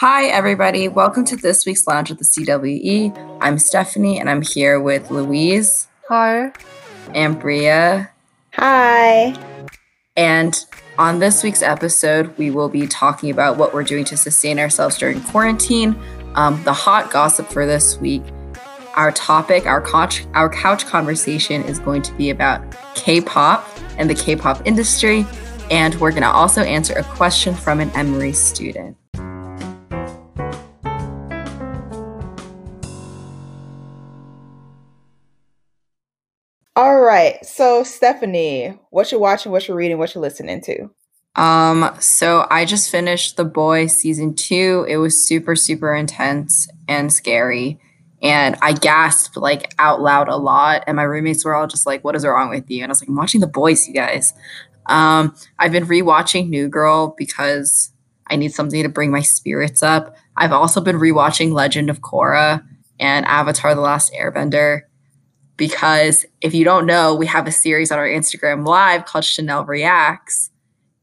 Hi, everybody. Welcome to this week's Lounge at the CWE. I'm Stephanie, and I'm here with Louise. Hi. And Bria. Hi. And on this week's episode, we will be talking about what we're doing to sustain ourselves during quarantine, um, the hot gossip for this week. Our topic, our couch, our couch conversation is going to be about K-pop and the K-pop industry, and we're going to also answer a question from an Emory student. Right. So, Stephanie, what you watching, what you're reading, what you're listening to? Um, so I just finished The Boy season two. It was super, super intense and scary. And I gasped like out loud a lot. And my roommates were all just like, What is wrong with you? And I was like, I'm watching The Boys, you guys. Um, I've been rewatching New Girl because I need something to bring my spirits up. I've also been rewatching Legend of Korra and Avatar The Last Airbender because if you don't know, we have a series on our Instagram live called Chanel Reacts.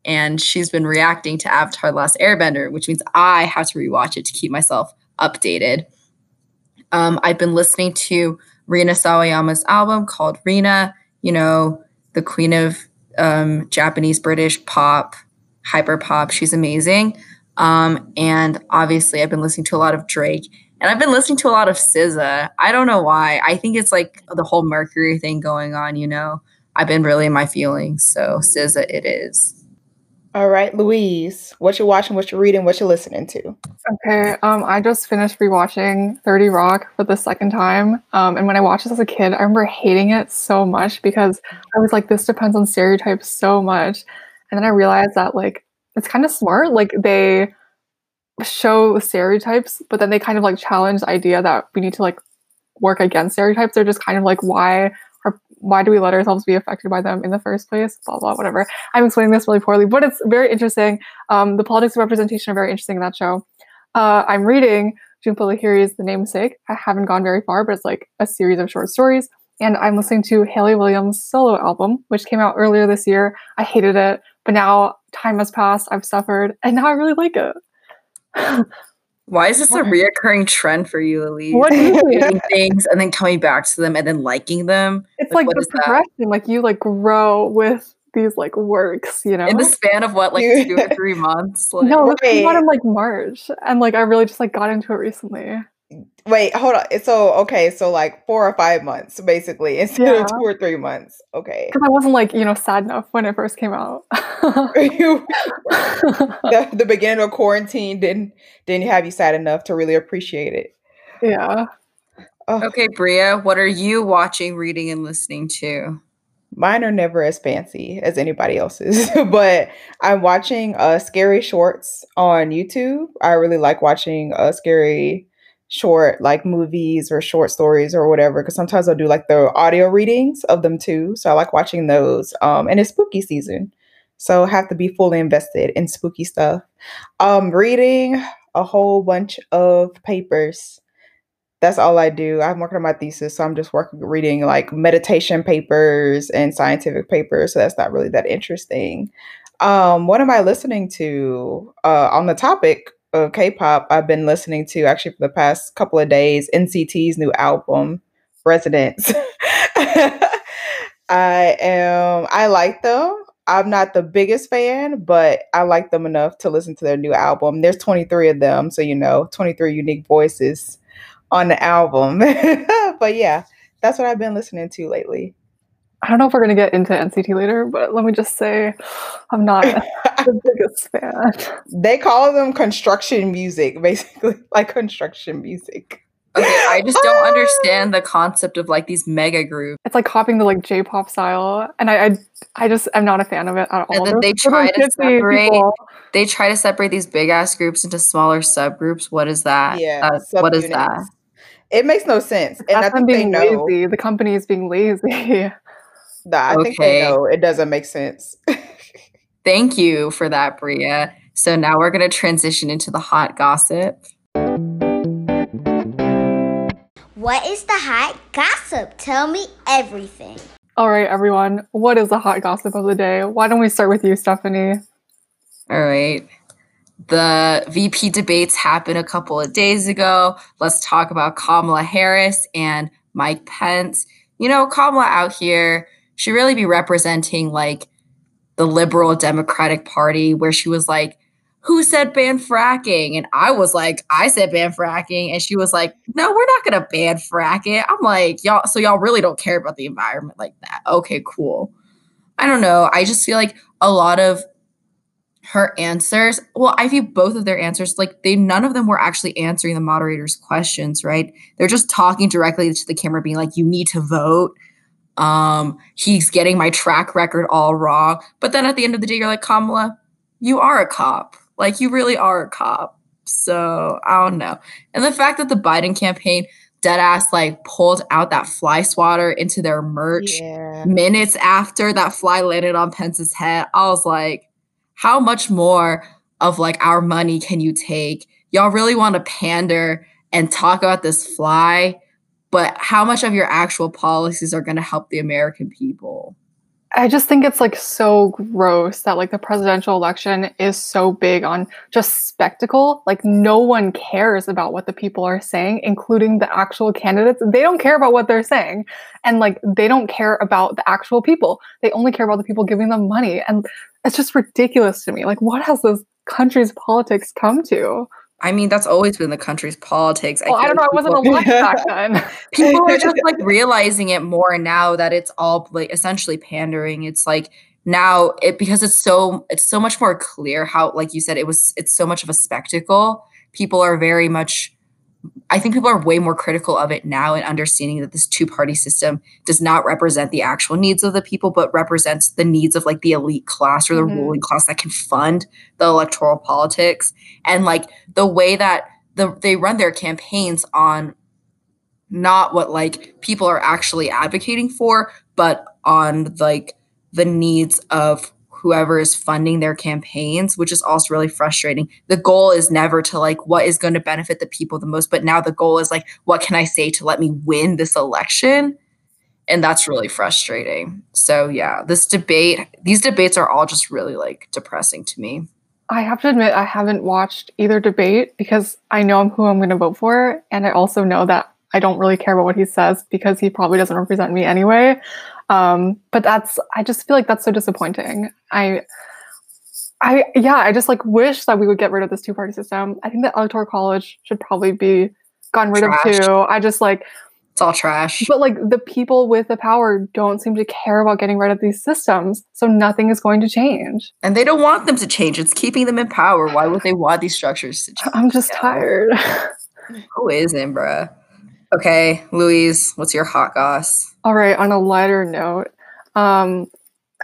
And she's been reacting to Avatar The Last Airbender, which means I have to rewatch it to keep myself updated. Um, I've been listening to Rina Sawayama's album called Rina, you know, the queen of um, Japanese British pop, hyper pop. She's amazing. Um, and obviously, I've been listening to a lot of Drake and I've been listening to a lot of SZA. I don't know why. I think it's like the whole Mercury thing going on, you know. I've been really in my feelings. So SZA it is. All right, Louise, what you watching, what you reading, what you listening to? Okay, um, I just finished rewatching 30 Rock for the second time. Um, and when I watched this as a kid, I remember hating it so much because I was like, this depends on stereotypes so much. And then I realized that like it's kind of smart. Like they show stereotypes, but then they kind of like challenge the idea that we need to like work against stereotypes. They're just kind of like why are why do we let ourselves be affected by them in the first place? Blah blah whatever. I'm explaining this really poorly, but it's very interesting. Um, the politics of representation are very interesting in that show. Uh, I'm reading Jhumpa Lahiri's The Namesake. I haven't gone very far, but it's like a series of short stories. And I'm listening to Hayley Williams' solo album, which came out earlier this year. I hated it, but now time has passed. I've suffered, and now I really like it. Why is this a reoccurring trend for you, Louise? What is Reading things and then coming back to them and then liking them? It's like, what the is that? progression. Like you like grow with these like works, you know? In the span of what, like two or three months? Like, no, it came out Right. in like March, and like I really just like got into it recently. Wait, hold on. So, okay, so like four or five months, basically, instead Yeah. of two or three months. Okay. Because I wasn't like you know sad enough when it first came out. You- the, the beginning of quarantine didn't didn't have you sad enough to really appreciate it. yeah. Oh, okay, Bria, what are you watching, reading, and listening to? Mine are never as fancy as anybody else's, but I'm watching uh scary shorts on YouTube. I really like watching uh scary short like movies or short stories or whatever because sometimes I'll do like the audio readings of them too. So I like watching those. Um and it's spooky season. So I have to be fully invested in spooky stuff. Um reading a whole bunch of papers that's all I do. I'm working on my thesis, so I'm just working reading like meditation papers and scientific papers. So that's not really that interesting. Um, what am I listening to? Uh, on the topic of K-pop, I've been listening to actually for the past couple of days NCT's new album, Residents. I am. I like them. I'm not the biggest fan, but I like them enough to listen to their new album. There's 23 of them, so you know, 23 unique voices on the album. but yeah, that's what I've been listening to lately. I don't know if we're gonna get into NCT later, but let me just say I'm not the biggest fan. they call them construction music, basically, like construction music. Okay, I just don't understand the concept of like these mega groups. It's like copying the like J-pop style, and I I, I just am not a fan of it at all. And then There's they try to separate- people. They try to separate these big ass groups into smaller subgroups. What is that? Yeah, Uh, what is that? It makes no sense, and I That's think them they being know. lazy. The company is being lazy. Nah, I think they Okay. know it doesn't make sense. Thank you for that, Bria. So now we're going to transition into the hot gossip. What is the hot gossip? Tell me everything. All right, everyone. What is the hot gossip of the day? Why don't we start with you, Stephanie? All right. the VP debates happened a couple of days ago. Let's talk about Kamala Harris and Mike Pence. You know, Kamala out here, she really be representing like the liberal Democratic Party, where she was like, who said ban fracking? And I was like, I said ban fracking. And she was like, no, we're not going to ban fracking. I'm like, y'all, so y'all really don't care about the environment like that. Okay, cool. I don't know. I just feel like a lot of her answers, well, I view both of their answers like they none of them were actually answering the moderator's questions, right? They're just talking directly to the camera, being like, you need to vote. Um, he's getting my track record all wrong. But then at the end of the day, you're like, Kamala, you are a cop like you really are a cop. So I don't know. And the fact that the Biden campaign dead ass like pulled out that fly swatter into their merch yeah. minutes after that fly landed on Pence's head, I was like, how much more of like our money can you take? Y'all really want to pander and talk about this fly, but how much of your actual policies are going to help the American people? I just think it's like so gross that like the presidential election is so big on just spectacle. Like no one cares about what the people are saying, including the actual candidates. They don't care about what they're saying. And like they don't care about the actual people. They only care about the people giving them money. And it's just ridiculous to me. Like what has this country's politics come to? I mean, that's always been the country's politics. Well, I, I don't know. I wasn't alive back then. people are just like realizing it more now that it's all like essentially pandering. It's like now it because it's so it's so much more clear how, like you said, it was it's so much of a spectacle. People are very much I think people are way more critical of it now and understanding that this two party system does not represent the actual needs of the people, but represents the needs of like the elite class or the mm-hmm. ruling class that can fund the electoral politics. And like the way that the they run their campaigns on not what like people are actually advocating for, but on like the needs of whoever is funding their campaigns, which is also really frustrating. The goal is never to like what is going to benefit the people the most, but now the goal is like what can I say to let me win this election? And that's really frustrating. So yeah, this debate, these debates are all just really like depressing to me. I have to admit I haven't watched either debate because I know who I'm going to vote for and I also know that I don't really care about what he says because he probably doesn't represent me anyway. Um, but that's I just feel like that's so disappointing. I I yeah, I just like wish that we would get rid of this two party system. I think that electoral college should probably be gotten rid trash. of too. I just like it's all trash. But like the people with the power don't seem to care about getting rid of these systems, so nothing is going to change. And they don't want them to change. It's keeping them in power. Why would they want these structures to change? I'm just tired. Who isn't, bruh? Okay, Louise, what's your hot goss? All right, on a lighter note, um,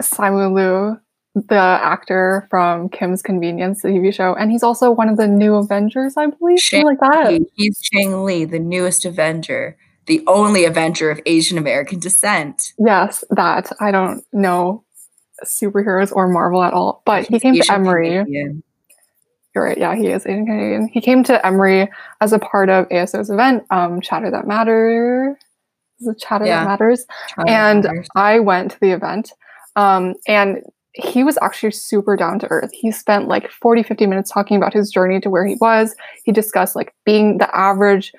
Simu Liu, the actor from Kim's Convenience, the TV show, and he's also one of the new Avengers, I believe, Shang like that. He's Shang-Chi, the newest Avenger, the only Avenger of Asian American descent. Yes, that. I don't know superheroes or Marvel at all, but he came Asian to Emory. Canadian. You're right. Yeah, he is Asian Canadian. He came to Emory as a part of ASO's event, um, Chatter That Matter. Is Chatter yeah. That Matters? Chatter and matters. I went to the event. Um, and he was actually super down to earth. He spent like 40, 50 minutes talking about his journey to where he was. He discussed like being the average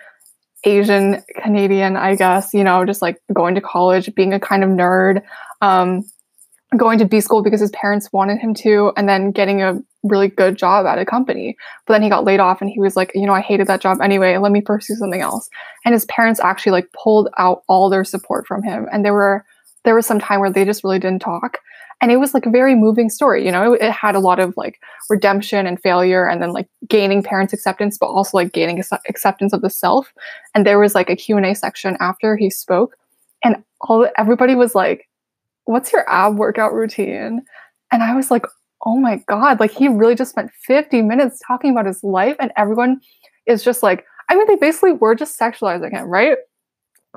Asian Canadian, I guess, you know, just like going to college, being a kind of nerd, um, going to B school because his parents wanted him to, and then getting a really good job at a company. But then he got laid off and he was like, you know, I hated that job anyway. Let me pursue something else. And his parents actually like pulled out all their support from him. And there were there was some time where they just really didn't talk. And it was like a very moving story. You know, it, it had a lot of like redemption and failure and then like gaining parents acceptance, but also like gaining acceptance of the self. And there was like a Q&A section after he spoke and all everybody was like, what's your ab workout routine? And I was like, oh my God, like he really just spent 50 minutes talking about his life, and everyone is just like, I mean, they basically were just sexualizing him, right?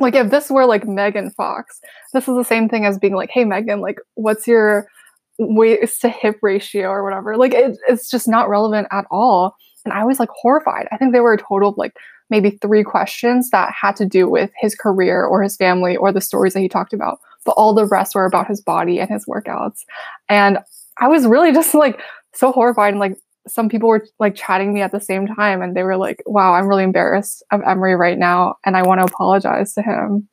Like, if this were like Megan Fox, this is the same thing as being like, hey, Megan, like, what's your waist to hip ratio or whatever? Like, it, it's just not relevant at all. And I was like horrified. I think there were a total of like maybe three questions that had to do with his career or his family or the stories that he talked about, but all the rest were about his body and his workouts. And I was really just like so horrified and like some people were like chatting me at the same time and they were like, wow, I'm really embarrassed of Emory right now and I want to apologize to him.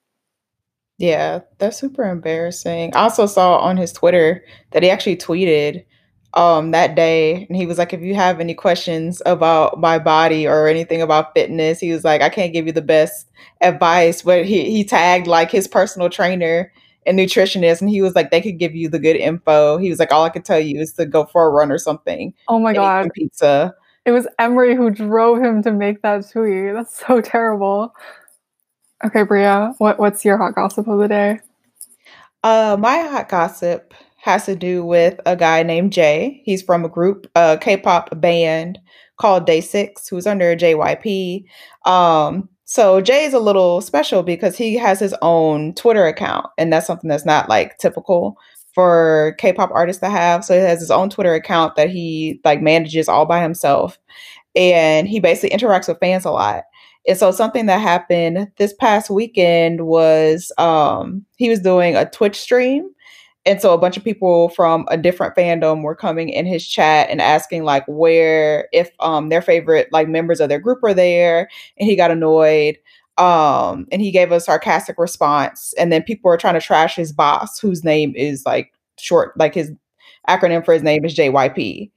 Yeah, that's super embarrassing. I also saw on his Twitter that he actually tweeted um that day and he was like if you have any questions about my body or anything about fitness he was like i can't give you the best advice but he, he tagged like his personal trainer and nutritionist and he was like they could give you the good info. He was like all i could tell you is to go for a run or something. Oh my god. pizza. It was Emory who drove him to make that tweet. That's so terrible. Okay bria what, what's your hot gossip of the day? Uh my hot gossip has to do with a guy named Jay. He's from a group, a K-pop band called DAY6, who's under JYP. Um, so Jay is a little special because he has his own Twitter account, and that's something that's not like typical for K-pop artists to have. So he has his own Twitter account that he like manages all by himself, and he basically interacts with fans a lot. And so something that happened this past weekend was um, he was doing a Twitch stream and so a bunch of people from a different fandom were coming in his chat and asking like where if um their favorite like members of their group were there. And he got annoyed um and he gave a sarcastic response. And then people were trying to trash his boss whose name is like short like his acronym for his name is JYP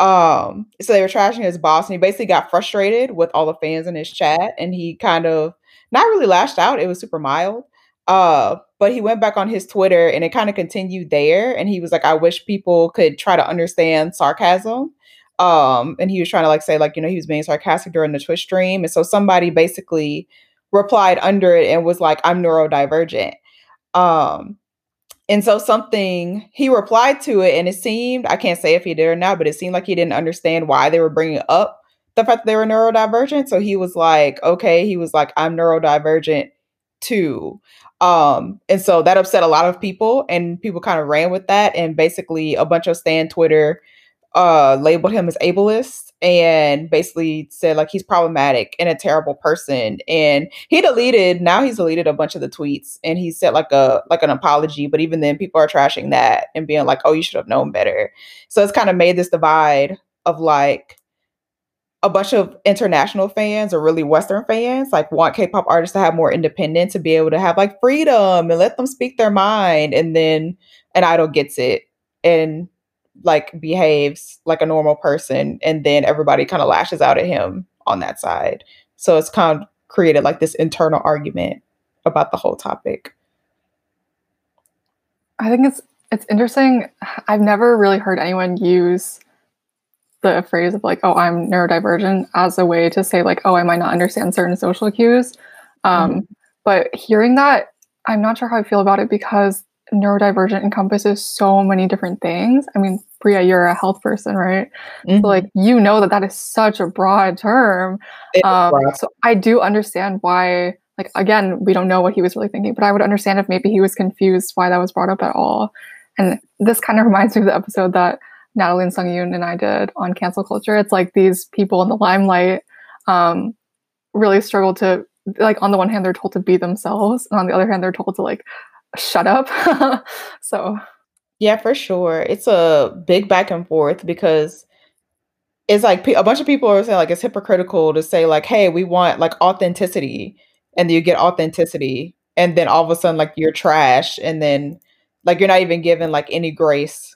um so they were trashing his boss and he basically got frustrated with all the fans in his chat. And he kind of not really lashed out. It was super mild uh, but he went back on his Twitter and it kind of continued there. And he was like, I wish people could try to understand sarcasm. Um, and he was trying to like say, like, you know, he was being sarcastic during the Twitch stream. And so somebody basically replied under it and was like, I'm neurodivergent. Um, and so something he replied to it, and it seemed, I can't say if he did or not, but it seemed like he didn't understand why they were bringing up the fact that they were neurodivergent. So he was like, okay, he was like, I'm neurodivergent too. Um, and so that upset a lot of people, and people kind of ran with that. And basically, a bunch of Stan Twitter uh, labeled him as ableist and basically said like he's problematic and a terrible person. And he deleted now he's deleted a bunch of the tweets and he said like a like an apology. But even then, people are trashing that and being like, "Oh, you should have known better." So it's kind of made this divide of like a bunch of international fans or really Western fans like want K-pop artists to have more independence to be able to have like freedom and let them speak their mind. And then an idol gets it and like behaves like a normal person, and then everybody kind of lashes out at him on that side. So it's kind of created like this internal argument about the whole topic. I think it's it's interesting. I've never really heard anyone use the phrase of like, oh, I'm neurodivergent as a way to say like, oh, I might not understand certain social cues. Um, mm-hmm. But hearing that, I'm not sure how I feel about it because neurodivergent encompasses so many different things. I mean, Bria, you're a health person, right? Mm-hmm. So like, you know that that is such a broad term. Um, so I do understand why. Like again, we don't know what he was really thinking, but I would understand if maybe he was confused why that was brought up at all. And this kind of reminds me of the episode that Natalie and Sung Yoon and I did on cancel culture. It's like these people in the limelight um, really struggle to like on the one hand they're told to be themselves, and on the other hand they're told to like shut up. so yeah, for sure, it's a big back and forth because it's like a bunch of people are saying like it's hypocritical to say like, hey, we want like authenticity, and you get authenticity, and then all of a sudden like you're trash, and then like you're not even given like any grace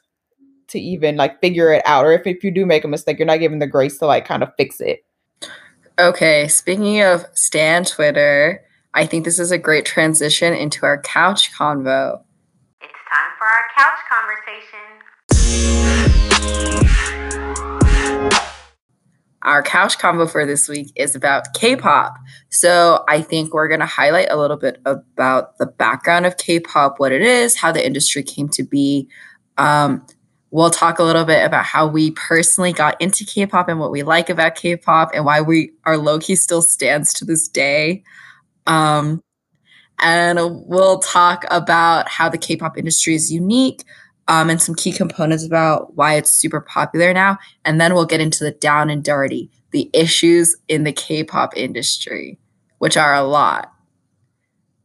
to even like figure it out or if, if you do make a mistake you're not given the grace to like kind of fix it. Okay speaking of stan twitter i think this is a great transition into our couch convo. It's time for our couch conversation. Our couch convo for this week is about K-pop. So I think we're going to highlight a little bit about the background of K-pop, what it is, how the industry came to be, um, We'll talk a little bit about how we personally got into K pop and what we like about K pop and why we our Loki still stands to this day. Um, and we'll talk about how the K pop industry is unique um, and some key components about why it's super popular now. And then we'll get into the down and dirty, the issues in the K pop industry, which are a lot.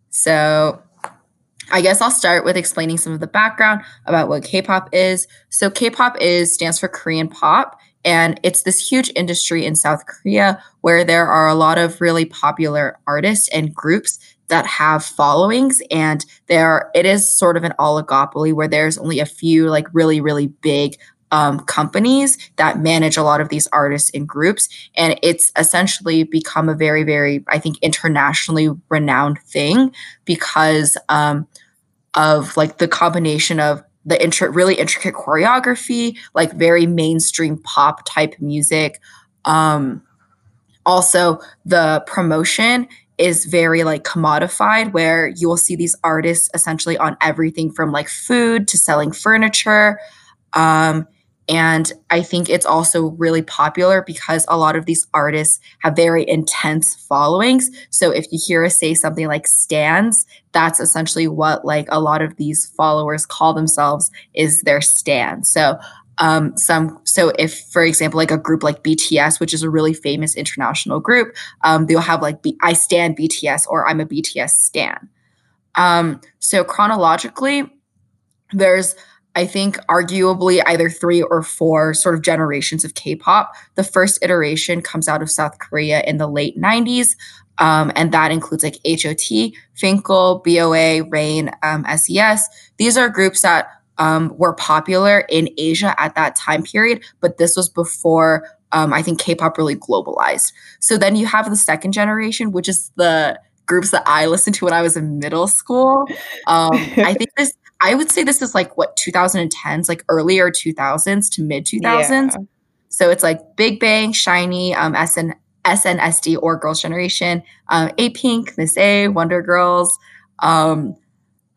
So, I guess I'll start with explaining some of the background about what K-pop is. So K-pop is stands for Korean pop And it's this huge industry in South Korea where there are a lot of really popular artists and groups that have followings and there it is sort of an oligopoly where there's only a few like really really big um, companies that manage a lot of these artists and groups and it's essentially become a very very i think internationally renowned thing because um, of like the combination of the intri- really intricate choreography like very mainstream pop type music um, also the promotion is very like commodified where you will see these artists essentially on everything from like food to selling furniture um, and I think it's also really popular because a lot of these artists have very intense followings. So if you hear us say something like stands, that's essentially what like a lot of these followers call themselves is their stand. So um, some so if for example like a group like bts which is a really famous international group um, they'll have like B- i stand bts or i'm a bts stan um, so chronologically there's i think arguably either three or four sort of generations of k-pop the first iteration comes out of south korea in the late 90s um, and that includes like hot Fin.K.L BoA rain um, S.E.S. these are groups that um, were popular in Asia at that time period, but this was before um, I think K-pop really globalized. So then you have the second generation, which is the groups that I listened to when I was in middle school. Um, I think this, I would say this is like what 2010s, like earlier 2000s to mid 2000s. Yeah. So it's like Big Bang, SHINee, um, SN, SNSD or Girls' Generation, um, A Pink, Miss A, Wonder Girls. Um,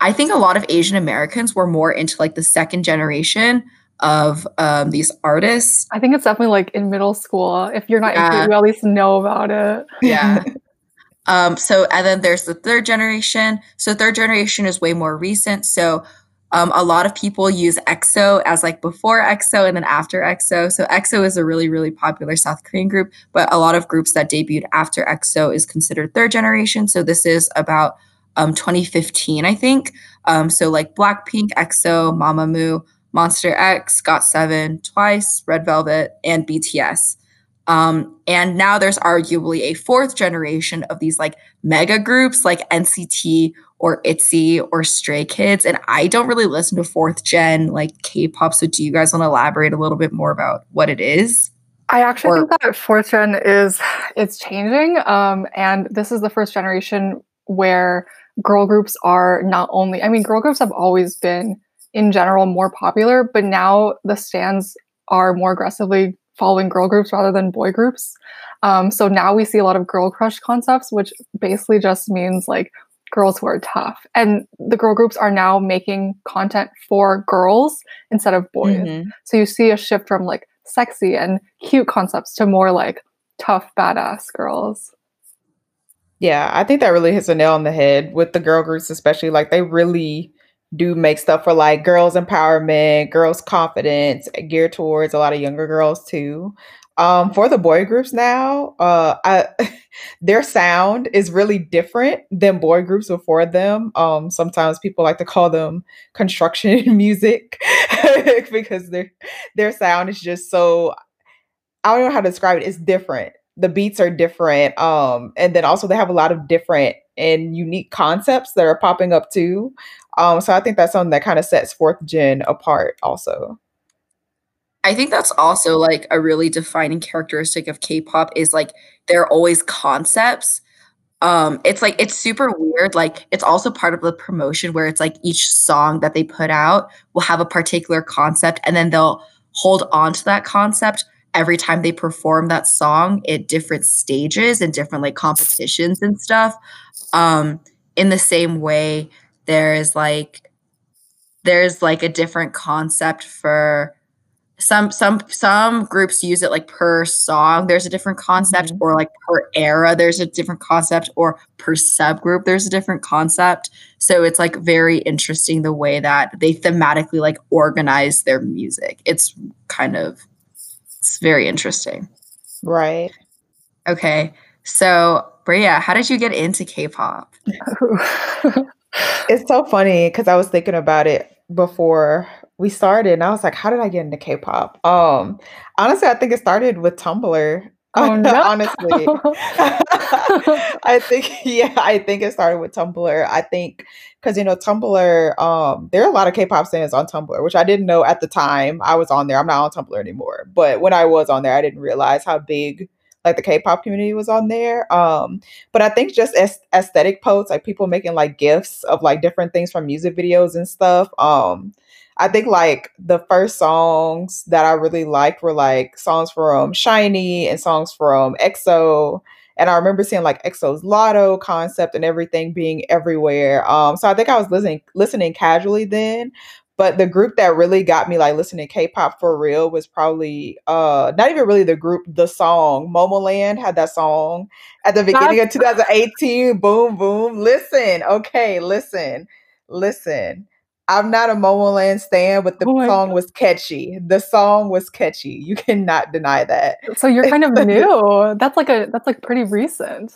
I think a lot of Asian Americans were more into like the second generation of um, these artists. I think it's definitely like in middle school. If you're not yeah. into you at least know about it. Yeah. um, so and then there's the third generation. So third generation is way more recent. So um, a lot of people use EXO as like before EXO and then after EXO. So EXO is a really, really popular South Korean group, but a lot of groups that debuted after EXO is considered third generation. So this is about um, 2015, I think. Um, so like Blackpink, EXO, Mamamoo, Monsta X, GOT7, Twice, Red Velvet, and BTS. Um, and now there's arguably a fourth generation of these like mega groups like NCT or ITZY or Stray Kids. And I don't really listen to fourth gen like K-pop. So do you guys want to elaborate a little bit more about what it is? I actually or- think that fourth gen is it's changing. Um, and this is the first generation where girl groups are not only, I mean, girl groups have always been in general more popular, but now the stands are more aggressively following girl groups rather than boy groups. Um, so now we see a lot of girl crush concepts, which basically just means like girls who are tough. And the girl groups are now making content for girls instead of boys. Mm-hmm. So you see a shift from like sexy and cute concepts to more like tough, badass girls. Yeah, I think that really hits a nail on the head with the girl groups, especially like they really do make stuff for like girls empowerment, girls confidence, geared towards a lot of younger girls too. Um, for the boy groups now, uh, I, their sound is really different than boy groups before them. Um, sometimes people like to call them construction music because their their sound is just so I don't know how to describe it. It's different the beats are different um and then also they have a lot of different and unique concepts that are popping up too um so i think that's something that kind of sets fourth gen apart also i think that's also like a really defining characteristic of k-pop is like there are always concepts um it's like it's super weird like it's also part of the promotion where it's like each song that they put out will have a particular concept and then they'll hold on to that concept every time they perform that song at different stages and different like competitions and stuff. Um, in the same way, there's like there's like a different concept for some some some groups use it like per song there's a different concept mm-hmm. or like per era there's a different concept or per subgroup there's a different concept so it's like very interesting the way that they thematically like organize their music it's kind of it's very interesting. Right. Okay. So, Bria, how did you get into K-pop? it's so funny because I was thinking about it before we started and I was like, how did I get into K-pop? Um honestly, I think it started with Tumblr. Oh no. honestly. I think yeah, I think it started with Tumblr. I think because you know Tumblr, um, there are a lot of K-pop stands on Tumblr, which I didn't know at the time I was on there. I'm not on Tumblr anymore, but when I was on there, I didn't realize how big like the K-pop community was on there. Um, but I think just as aesthetic posts, like people making like gifs of like different things from music videos and stuff. Um, I think like the first songs that I really liked were like songs from SHINee and songs from EXO. And I remember seeing like EXO's Lotto concept and everything being everywhere. Um, so I think I was listening listening casually then. But the group that really got me like listening to K-pop for real was probably uh not even really the group, the song. Momoland had that song at the beginning of 2018. Boom, boom. Listen, okay, listen, listen. I'm not a Momoland stan, but the Oh song was catchy. The song was catchy. You cannot deny that. So you're kind of new. That's like a that's like pretty recent.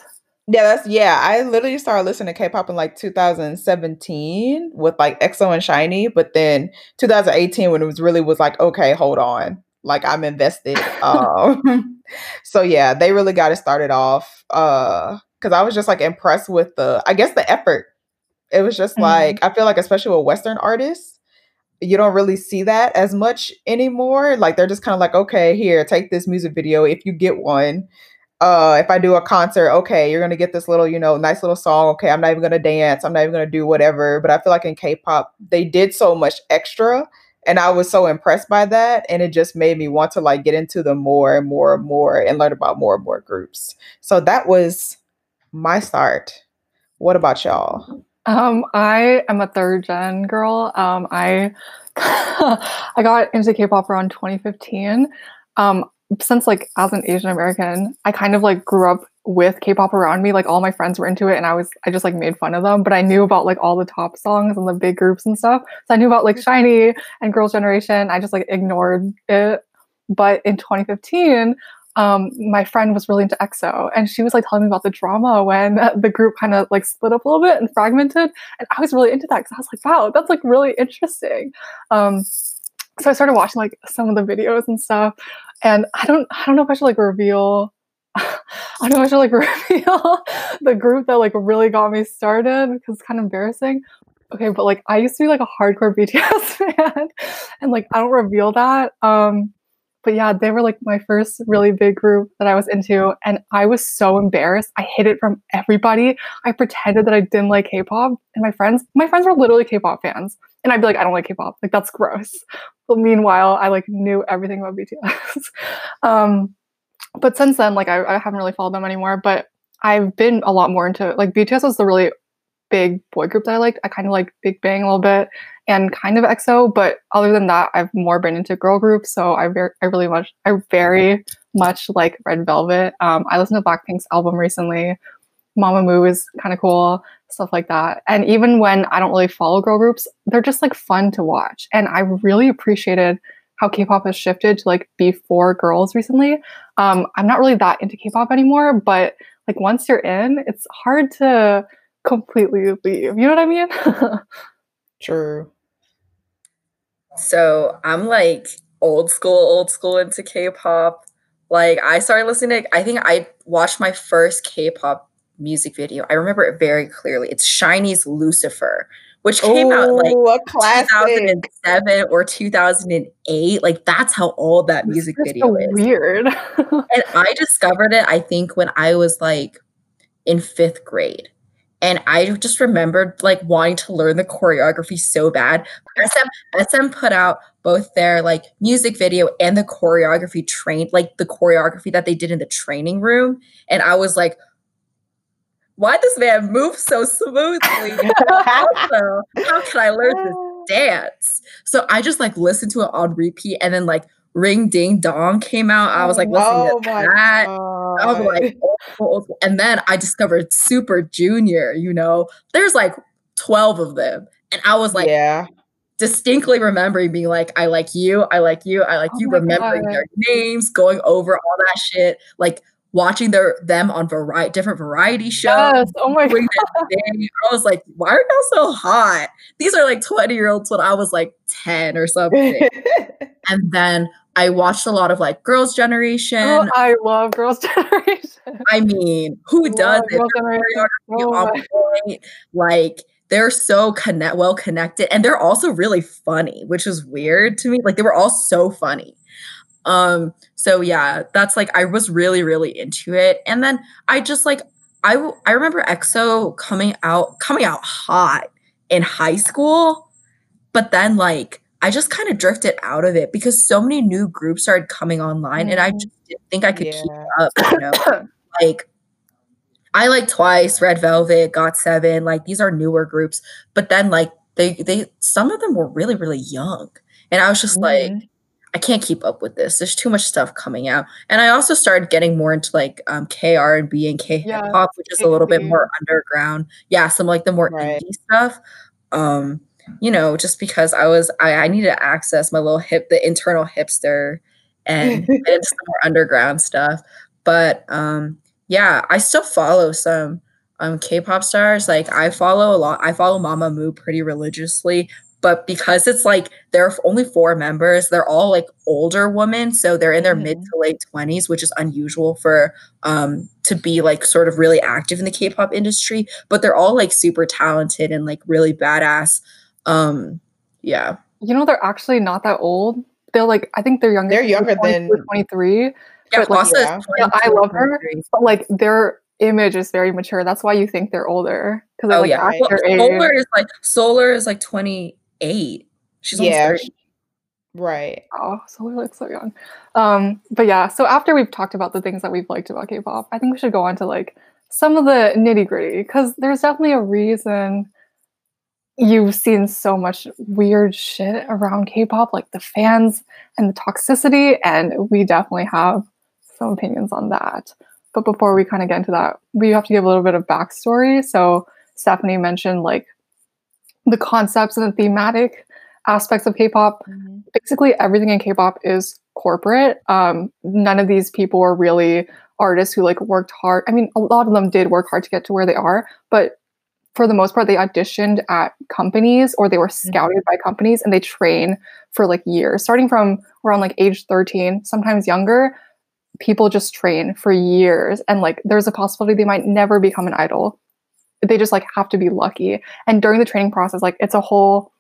Yeah, that's yeah. I literally started listening to K-pop in like 2017 with like EXO and SHINee, but then 2018 when it was really was like, okay, hold on, like I'm invested. um, so yeah, they really got it started off. Uh, because I was just like impressed with the, I guess the effort. It was just Mhm. like I feel like especially with Western artists, you don't really see that as much anymore. Like they're just kind of like, okay, here, take this music video if you get one uh if I do a concert, okay, you're gonna get this little, you know, nice little song. Okay, I'm not even gonna dance, I'm not even gonna do whatever. But I feel like in K-pop, they did so much extra. And I was so impressed by that. And it just made me want to like get into them more and more and more and learn about more and more groups. So that was my start. What about y'all? Um, I am a third gen girl. Um, I I got into K-pop around 2015. Um, since like as an Asian American, I kind of like grew up with K-pop around me. Like all my friends were into it, and I was I just like made fun of them. But I knew about like all the top songs and the big groups and stuff. So I knew about like SHINee and Girls' Generation. I just like ignored it. But in 2015, um, my friend was really into EXO, and she was like telling me about the drama when the group kind of like split up a little bit and fragmented. And I was really into that because I was like, wow, that's like really interesting. Um, so I started watching like some of the videos and stuff, and I don't, I don't know if I should like reveal. I don't know if I should like reveal the group that like really got me started because it's kind of embarrassing. Okay, but like I used to be like a hardcore BTS fan, and like I don't reveal that. Um, but yeah, they were like my first really big group that I was into, and I was so embarrassed. I hid it from everybody. I pretended that I didn't like K-pop, and my friends, my friends were literally K-pop fans, and I'd be like, I don't like K-pop, like that's gross. But meanwhile, I like knew everything about BTS. um, but since then, like I, I haven't really followed them anymore. But I've been a lot more into like BTS was the really big boy group that I liked. I kind of like Big Bang a little bit and kind of EXO, but other than that, I've more been into girl groups. So I very, I really much, I very much like Red Velvet. Um, I listened to Blackpink's album recently. Mamamoo is kind of cool, stuff like that. And even when I don't really follow girl groups, they're just like fun to watch. And I really appreciated how K-pop has shifted to like be for girls recently. Um, I'm not really that into K-pop anymore, but like once you're in, it's hard to completely leave. You know what I mean? True. So I'm like old school, old school into K-pop. Like I started listening to I think I watched my first K-pop music video. I remember it very clearly. It's SHINee's Lucifer, which came out like Ooh, a classic. 2007 or 2008. Like that's how old that music video so is. weird. And I discovered it, I think, when I was like in fifth grade. And I just remembered like wanting to learn the choreography so bad. SM SM put out both their like music video and the choreography train, like the choreography that they did in the training room. And I was like, why does this man move so smoothly? also, how can I learn this dance? So I just like listened to it on repeat and then like Ring Ding Dong came out. I was like listening oh to my that. god. I was like, school, old oh, school. Oh, oh. and then I discovered Super Junior. You know, there's like 12 of them. And I was like, yeah. distinctly remembering being like, I like you, I like you, I like Oh you, remembering God. their names, going over all that shit, like watching their them on variety different variety shows. Yes. Oh my god. I was like, why are y'all so hot? These are like 20 year olds when I was like 10 or something. and then I watched a lot of like Girls' Generation. Oh, I love Girls' Generation. I mean, who does it? Girls' Their Generation choreography so on much. point. Like they're so connect well connected and they're also really funny, which is weird to me. Like they were all so funny. Um so yeah, that's like I was really really into it. And then I just like I w- I remember EXO coming out coming out hot in high school, but then like I just kind of drifted out of it because so many new groups started coming online and I Mhm. just didn't think I could keep up, you know. like I like Twice, Red Velvet, GOT7, like these are newer groups, but then like they they some of them were really really young, and I was just like, Mhm. I can't keep up with this. There's too much stuff coming out, and I also started getting more into like um, K R and B and K hip Yeah, hop, which is a little bit more underground. Yeah, some like the more Right. indie stuff. Um, you know, just because I was I, I needed to access my little hip, the internal hipster, and some more underground stuff. But um, yeah, I still follow some um K-pop stars. Like I follow a lot. I follow Mamamoo pretty religiously, but because it's like there are only four members, they're all like older women, so they're in their mid Mhm. to late twenties, which is unusual for um to be like sort of really active in the K-pop industry. But they're all like super talented and like really badass. Um, yeah. You know, they're actually not that old. They're like, I think they're younger. They're younger than- 23. Yeah, like, yeah. Yeah, I love her. But like their image is very mature. That's why you think they're older. Because Oh like yeah. Well. Solar is like Solar is like 28. She's Yeah, 30. right. Oh, so we look so young. Um, but yeah, so after we've talked about the things that we've liked about K-pop, I think we should go on to like some of the nitty gritty because there's definitely a reason you've seen so much weird shit around K-pop, like the fans and the toxicity, and we definitely have some opinions on that. But before we kind of get into that, we have to give a little bit of backstory. So Stephanie mentioned like the concepts and the thematic aspects of K-pop basically everything in K-pop is corporate. Um, none of these people are really artists who like worked hard. I mean, a lot of them did work hard to get to where they are, but for the most part, they auditioned at companies or they were mm-hmm. scouted by companies and they train for like years, starting from around like age 13, sometimes younger. People just train for years, and like there's a possibility they might never become an idol. They just like have to be lucky. And during the training process, like it's a whole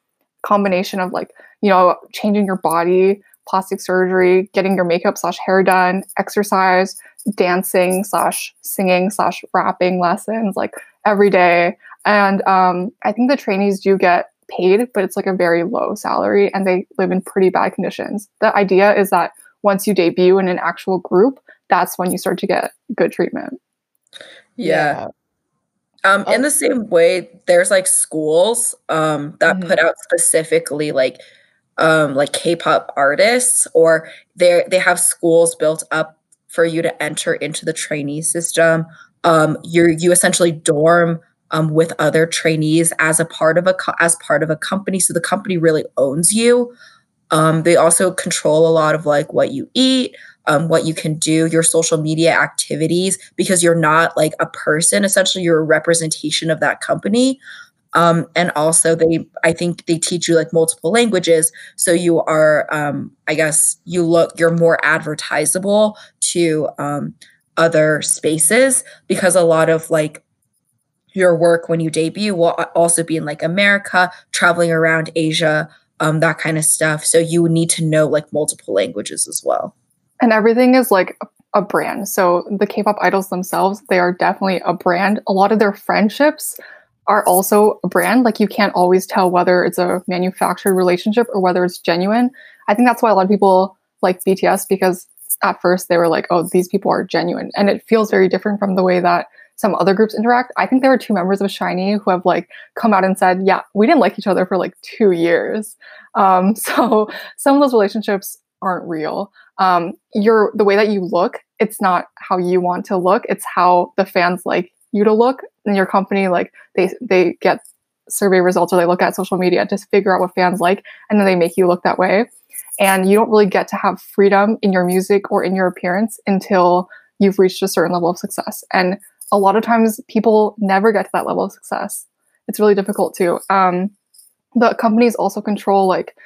combination of like you know, changing your body, plastic surgery, getting your makeup slash hair done, exercise, dancing slash singing slash rapping lessons like every day. And um, I think the trainees do get paid, but it's like a very low salary and they live in pretty bad conditions. The idea is that once you debut in an actual group, that's when you start to get good treatment. Yeah. Um, Oh. in the same way, there's like schools um that Mhm. put out specifically like um like K-pop artists, or they they have schools built up for you to enter into the trainee system. Um, you you essentially dorm um with other trainees as a part of a co- as part of a company, so the company really owns you. Um, they also control a lot of like what you eat, um, what you can do, your social media activities, because you're not like a person. Essentially, you're a representation of that company. Um, and also, they I think they teach you like multiple languages, so you are, um, I guess, you look you're more advertisable to um, other spaces because a lot of like your work when you debut will also be in like America, traveling around Asia, um, that kind of stuff. So you would need to know like multiple languages as well. and everything is like a- brand. So the K-pop idols themselves, they are definitely a brand. A lot of their friendships are also a brand. Like you can't always tell whether it's a manufactured relationship or whether it's genuine. I think that's why a lot of people like BTS because at first they were like, "Oh, these people are genuine," and it feels very different from the way that some other groups interact. I think there were two members of SHINee who have like come out and said, "Yeah, we didn't like each other for like two years." Um, so some of those relationships aren't real um your the way that you look it's not how you want to look it's how the fans like you to look and your company like they they get survey results or they look at social media to figure out what fans like and then they make you look that way and you don't really get to have freedom in your music or in your appearance until you've reached a certain level of success. And a lot of times people never get to that level of success. It's really difficult to. Um, the companies also control like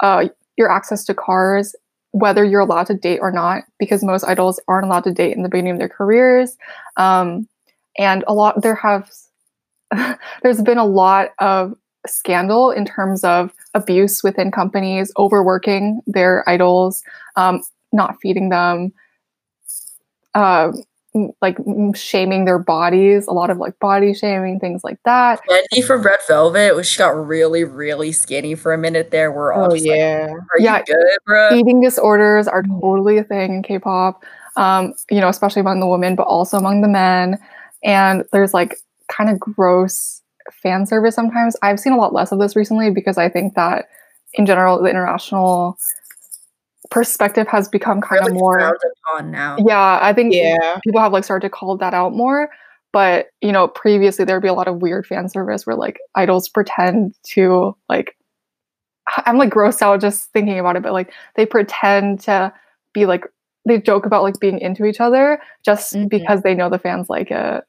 uh, your access to cars, whether you're allowed to date or not, because most idols aren't allowed to date in the beginning of their careers. Um, and a lot there have there's been a lot of scandal in terms of abuse within companies, overworking their idols, um, not feeding them, uh, like shaming their bodies, a lot of like body shaming, things like that. Wendy from Red Velvet, was she got really, really skinny for a minute there. We're all oh yeah, like, are yeah, you good, bro? Eating disorders are totally a thing in K-pop. Um, you know, especially among the women, but also among the men. And there's like kind of gross fan service sometimes. I've seen a lot less of this recently because I think that in general the international perspective has become kind really of more on now. Yeah, I think yeah. people have like started to call that out more. But you know, previously there'd be a lot of weird fan service where like idols pretend to like I'm like grossed out just thinking about it, but like they pretend to be like they joke about like being into each other just mm-hmm. because they know the fans like it.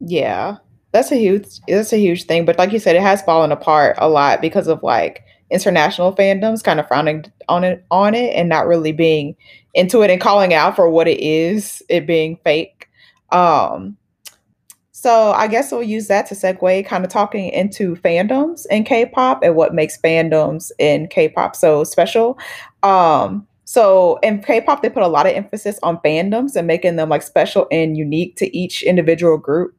Yeah. That's a huge that's a huge thing. But like you said, it has fallen apart a lot because of like international fandoms kind of frowning on it on it and not really being into it and calling out for what it is, it being fake. Um so I guess we'll use that to segue kind of talking into fandoms in K-pop and what makes fandoms in K-pop so special. Um so in K-pop, they put a lot of emphasis on fandoms and making them like special and unique to each individual group.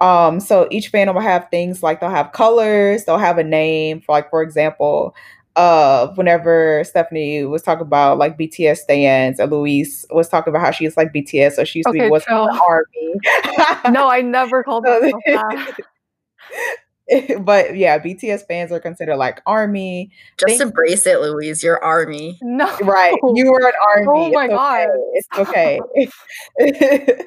Um, so each fandom will have things like they'll have colors, they'll have a name for like, for example, uh, whenever Stephanie was talking about like BTS stands, or Louise was talking about how she's like BTS, so she used okay, to be what's army. no, I never called myself that. but yeah, BTS fans are considered like army. Just Think- embrace it, Louise. You're army. No, right? You were an army. Oh my god, it's okay. It's okay.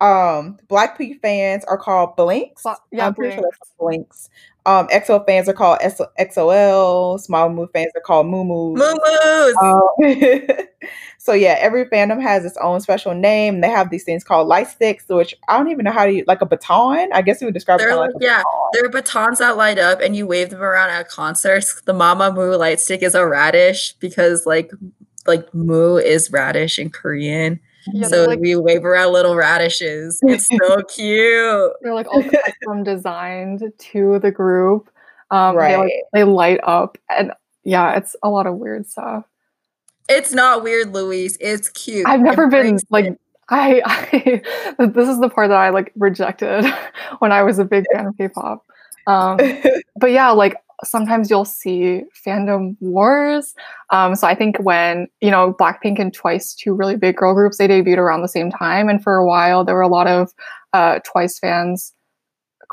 um, Blackpink fans are called Blinks. yeah, I'm pretty sure that's Blinks. Um, EXO fans are called EXO-L. Small Moo fans are called Moo Moo. Um, so yeah, every fandom has its own special name. They have these things called light sticks, which I don't even know how to use, like a baton. I guess you would describe. They're like, like yeah, baton. they're batons that light up, and you wave them around at concerts. The Mamamoo light stick is a radish because like like moo is radish in Korean. Yeah, so like, we wave around little radishes. It's so cute. They're like all custom designed to the group. Um, right. They, like, they light up, and yeah, it's a lot of weird stuff. It's not weird, Louise. It's cute. I've never been like I, I. This is the part that I like rejected when I was a big fan of K-pop. Um, but yeah, like sometimes you'll see fandom wars. Um, so I think when, you know, Blackpink and Twice, two really big girl groups, they debuted around the same time. And for a while, there were a lot of uh, Twice fans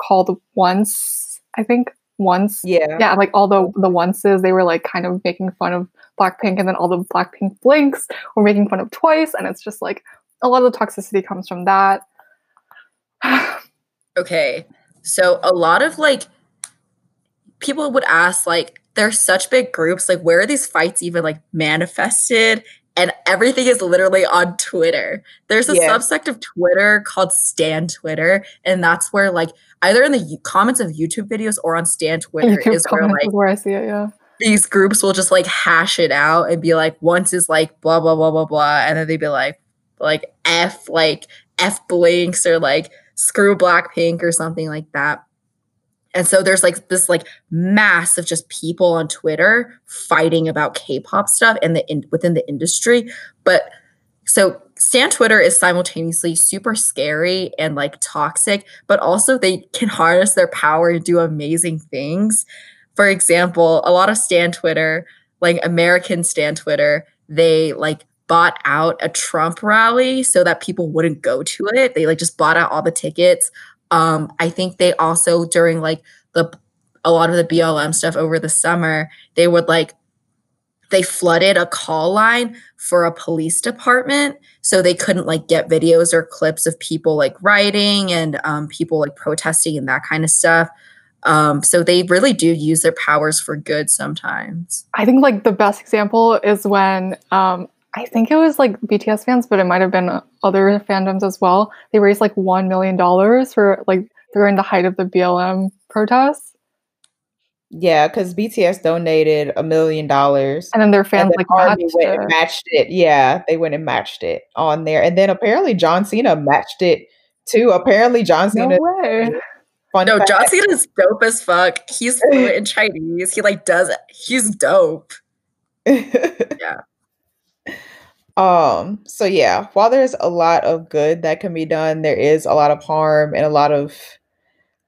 called Once, I think. Once. Yeah. Yeah, like all the, the onces, they were like kind of making fun of Blackpink. And then all the Blackpink blinks were making fun of Twice. And it's just like a lot of the toxicity comes from that. okay. So a lot of like, people would ask like they're such big groups like where are these fights even like manifested? And everything is literally on twitter. There's a yeah. subsect of twitter called stan twitter and that's where like either in the comments of youtube videos or on stan twitter YouTube is where like where i see it yeah. these groups will just like hash it out and be like once is like blah blah blah blah blah and then they'd be like like f like f blinks or like screw blackpink or something like that and so there's like this like mass of just people on Twitter fighting about K-pop stuff and the in, within the industry. But so Stan Twitter is simultaneously super scary and like toxic, but also they can harness their power and do amazing things. For example, a lot of Stan Twitter, like American Stan Twitter, they like bought out a Trump rally so that people wouldn't go to it. They like just bought out all the tickets. Um, I think they also during like the a lot of the BLM stuff over the summer, they would like they flooded a call line for a police department so they couldn't like get videos or clips of people like rioting and um, people like protesting and that kind of stuff. Um, so they really do use their powers for good sometimes. I think like the best example is when um, I think it was like BTS fans, but it might have been other fandoms as well. They raised like one million dollars for like during the height of the BLM protests, Yeah, because BTS donated a million dollars. and then their fans then like Army matched went and it. matched it. Yeah, they went and matched it on there. And then apparently John Cena matched it too. Apparently John No Cena way. fun No, fact- John Cena's dope as fuck. He's fluent in Chinese. He like does he's dope. yeah. Um, so yeah, while there's a lot of good that can be done, there is a lot of harm and a lot of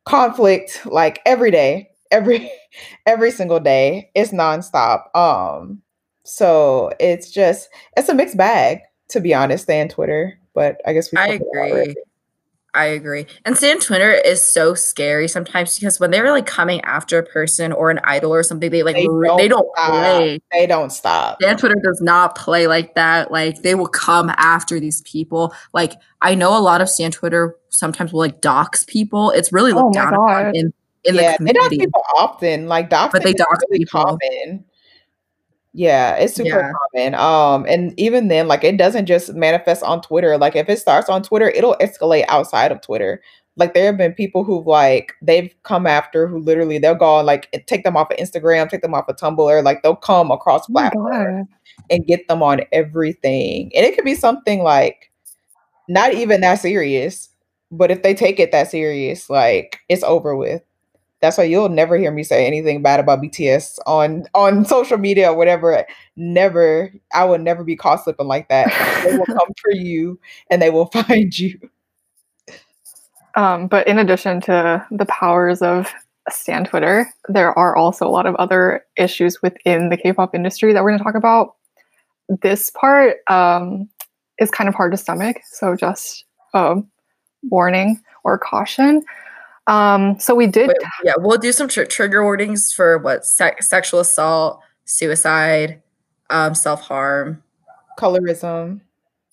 conflict like every day, every every single day. It's nonstop. Um, so it's just it's a mixed bag, to be honest, on Twitter. But I guess we I agree. I agree. And on Twitter is so scary sometimes because when they're like coming after a person or an idol or something, they like They don't they don't stop. play. They don't stop. Stan Twitter does not play like that. Like they will come after these people. Like I know a lot of Stan Twitter sometimes will like dox people. It's really Oh looked down upon in in yeah, the they dox community. people often. Like doxing But they dox really people. common. Yeah, it's super Yeah. common. Um, and even then, like it doesn't just manifest on Twitter. Like if it starts on Twitter, it'll escalate outside of Twitter. Like there have been people who've like they've come after who literally they'll go and like take them off of Instagram, take them off of Tumblr, like they'll come across Oh platforms and get them on everything. And it could be something like not even that serious, but if they take it that serious, like it's over with. That's why you'll never hear me say anything bad about BTS on on social media or whatever. Never, I will never be caught slipping like that. They will come for you and they will find you. Um, but in addition to the powers of Stan Twitter, there are also a lot of other issues within the K-pop industry that we're going to talk about. This part um, is kind of hard to stomach, so just um, warning or caution. Um, so we did Wait, yeah, we'll do some tr- trigger warnings for what se- sexual assault, suicide, um, self harm. Colorism.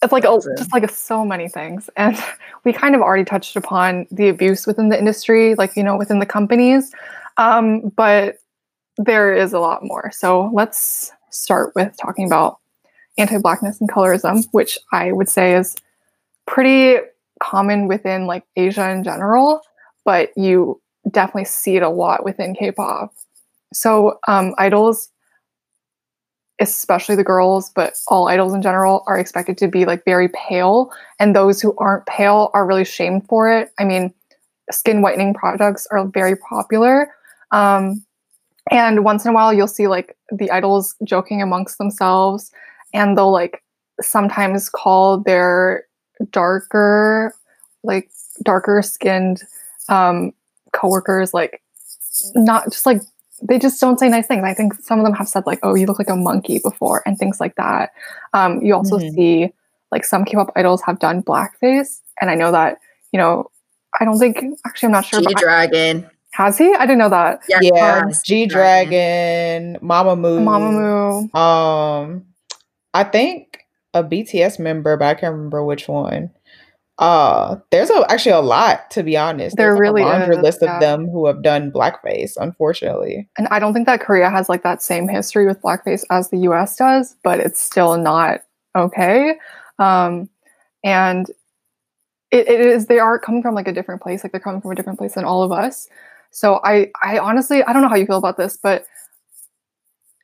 it's like a, just like so many things. And we kind of already touched upon the abuse within the industry like you know within the companies. Um, but there is a lot more. So let's start with talking about anti-blackness and colorism which i would say is pretty common within like asia in general but you definitely see it a lot within k-pop so um, idols especially the girls, but all idols in general are expected to be like very pale. And those who aren't pale are really shamed for it. I mean, skin whitening products are very popular. Um, and once in a while, you'll see like the idols joking amongst themselves, and they'll like sometimes call their darker, like darker skinned um, coworkers like not just like they just don't say nice things. I think some of them have said like, "Oh, you look like a monkey" before, and things like that. Um, you also Mhm. see like some K-pop idols have done blackface, and I know that you know. I don't think actually I'm not sure. G But Dragon. has he? I didn't know that. Yeah, Yeah, yes, G Dragon, Mamamoo. Mamamoo. Um, I think a BTS member, but I can't remember which one. Uh, there's a, actually a lot to be honest. There There's, like, really a laundry is, list yeah. of them who have done blackface. Unfortunately, And I don't think that Korea has like that same history with blackface as the US does, but it's still not okay. Um, and it, it is, they are coming from like a different place. Like they're coming from a different place than all of us. So I, I honestly, I don't know how you feel about this, but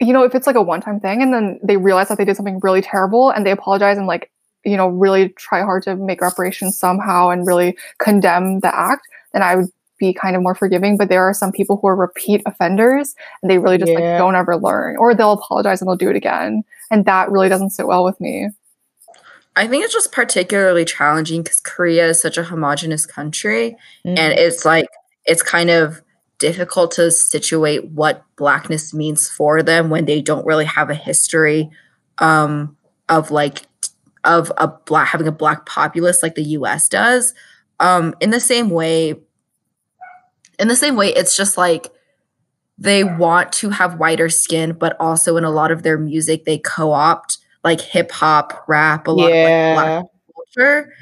you know, if it's like a one time thing and then they realize that they did something really terrible and they apologize and like, you know, really try hard to make reparations somehow and really condemn the act, then I would be kind of more forgiving. But there are some people who are repeat offenders and they really just like don't ever learn or they'll apologize and they'll do it again. And that really doesn't sit well with me. I think it's just particularly challenging because Korea is such a homogenous country, and Mhm. it's like it's kind of difficult to situate what blackness means for them when they don't really have a history um, of like t- of a black having a black populace like the U.S. does. Um, in the same way, in the same way, it's just like they want to have whiter skin, but also in a lot of their music they co-opt like hip hop, rap, a lot of like black culture.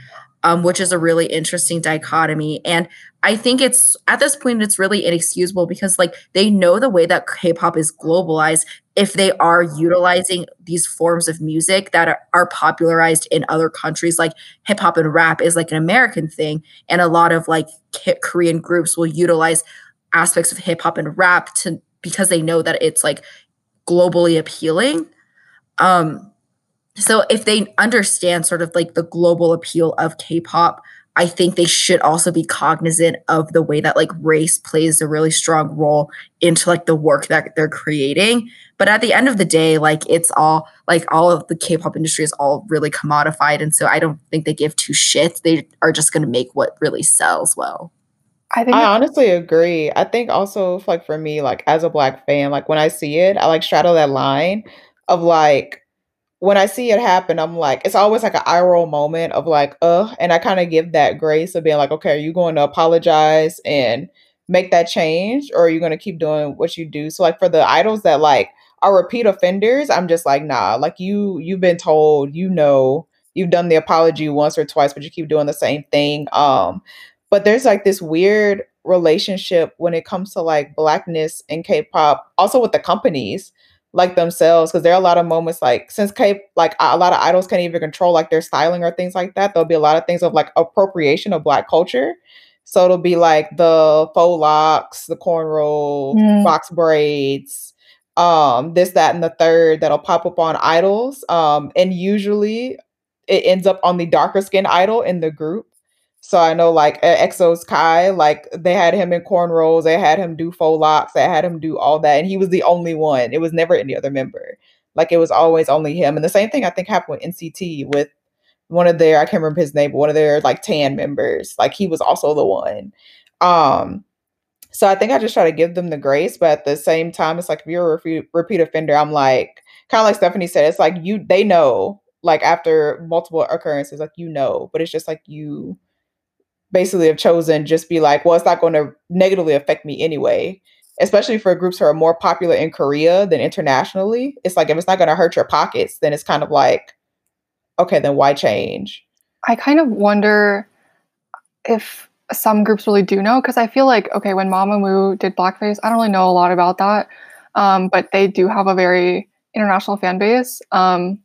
um, which is a really interesting dichotomy. And I think it's at this point it's really inexcusable because like they know the way that K-pop is globalized. If they are utilizing these forms of music that are, are popularized in other countries like hip hop and rap is like an American thing and a lot of like Korean groups will utilize aspects of hip hop and rap to because they know that it's like globally appealing. Um so if they understand sort of like the global appeal of K-pop I think they should also be cognizant of the way that like race plays a really strong role into like the work that they're creating. But at the end of the day, like it's all like all of the K-pop industry is all really commodified. And so I don't think they give two shits. They are just gonna make what really sells well. I think I honestly agree. I think also like for me, like as a black fan, like when I see it, I like straddle that line of like when I see it happen, I'm like, it's always like an eye roll moment of like, uh, and I kind of give that grace of being like, okay, are you going to apologize and make that change, or are you going to keep doing what you do? So like for the idols that like are repeat offenders, I'm just like, nah, like you you've been told, you know, you've done the apology once or twice, but you keep doing the same thing. Um, but there's like this weird relationship when it comes to like blackness and K-pop, also with the companies like themselves because there are a lot of moments like since K like a lot of idols can't even control like their styling or things like that. There'll be a lot of things of like appropriation of black culture. So it'll be like the faux locks, the cornrow, mm. box braids, um, this, that, and the third that'll pop up on idols. Um, and usually it ends up on the darker skin idol in the group. So I know like EXO's Kai, like they had him in cornrows, they had him do faux locks, they had him do all that, and he was the only one. It was never any other member. Like it was always only him. And the same thing I think happened with NCT with one of their I can't remember his name, but one of their like tan members. Like he was also the one. Um, so I think I just try to give them the grace, but at the same time, it's like if you're a repeat, repeat offender, I'm like kind of like Stephanie said, it's like you they know like after multiple occurrences, like you know, but it's just like you basically have chosen just be like, well, it's not going to negatively affect me anyway. Especially for groups who are more popular in Korea than internationally. It's like if it's not going to hurt your pockets, then it's kind of like, okay, then why change? I kind of wonder if some groups really do know because I feel like okay, when Mamamoo did blackface, I don't really know a lot about that, um, but they do have a very international fan base. Um,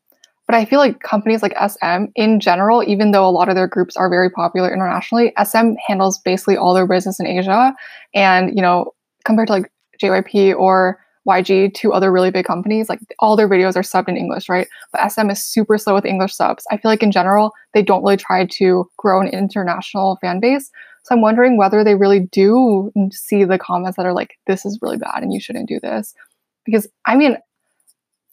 but I feel like companies like SM in general, even though a lot of their groups are very popular internationally, SM handles basically all their business in Asia. And, you know, compared to like JYP or YG, two other really big companies, like all their videos are subbed in English, right? But SM is super slow with English subs. I feel like in general, they don't really try to grow an international fan base. So I'm wondering whether they really do see the comments that are like, this is really bad and you shouldn't do this. Because I mean,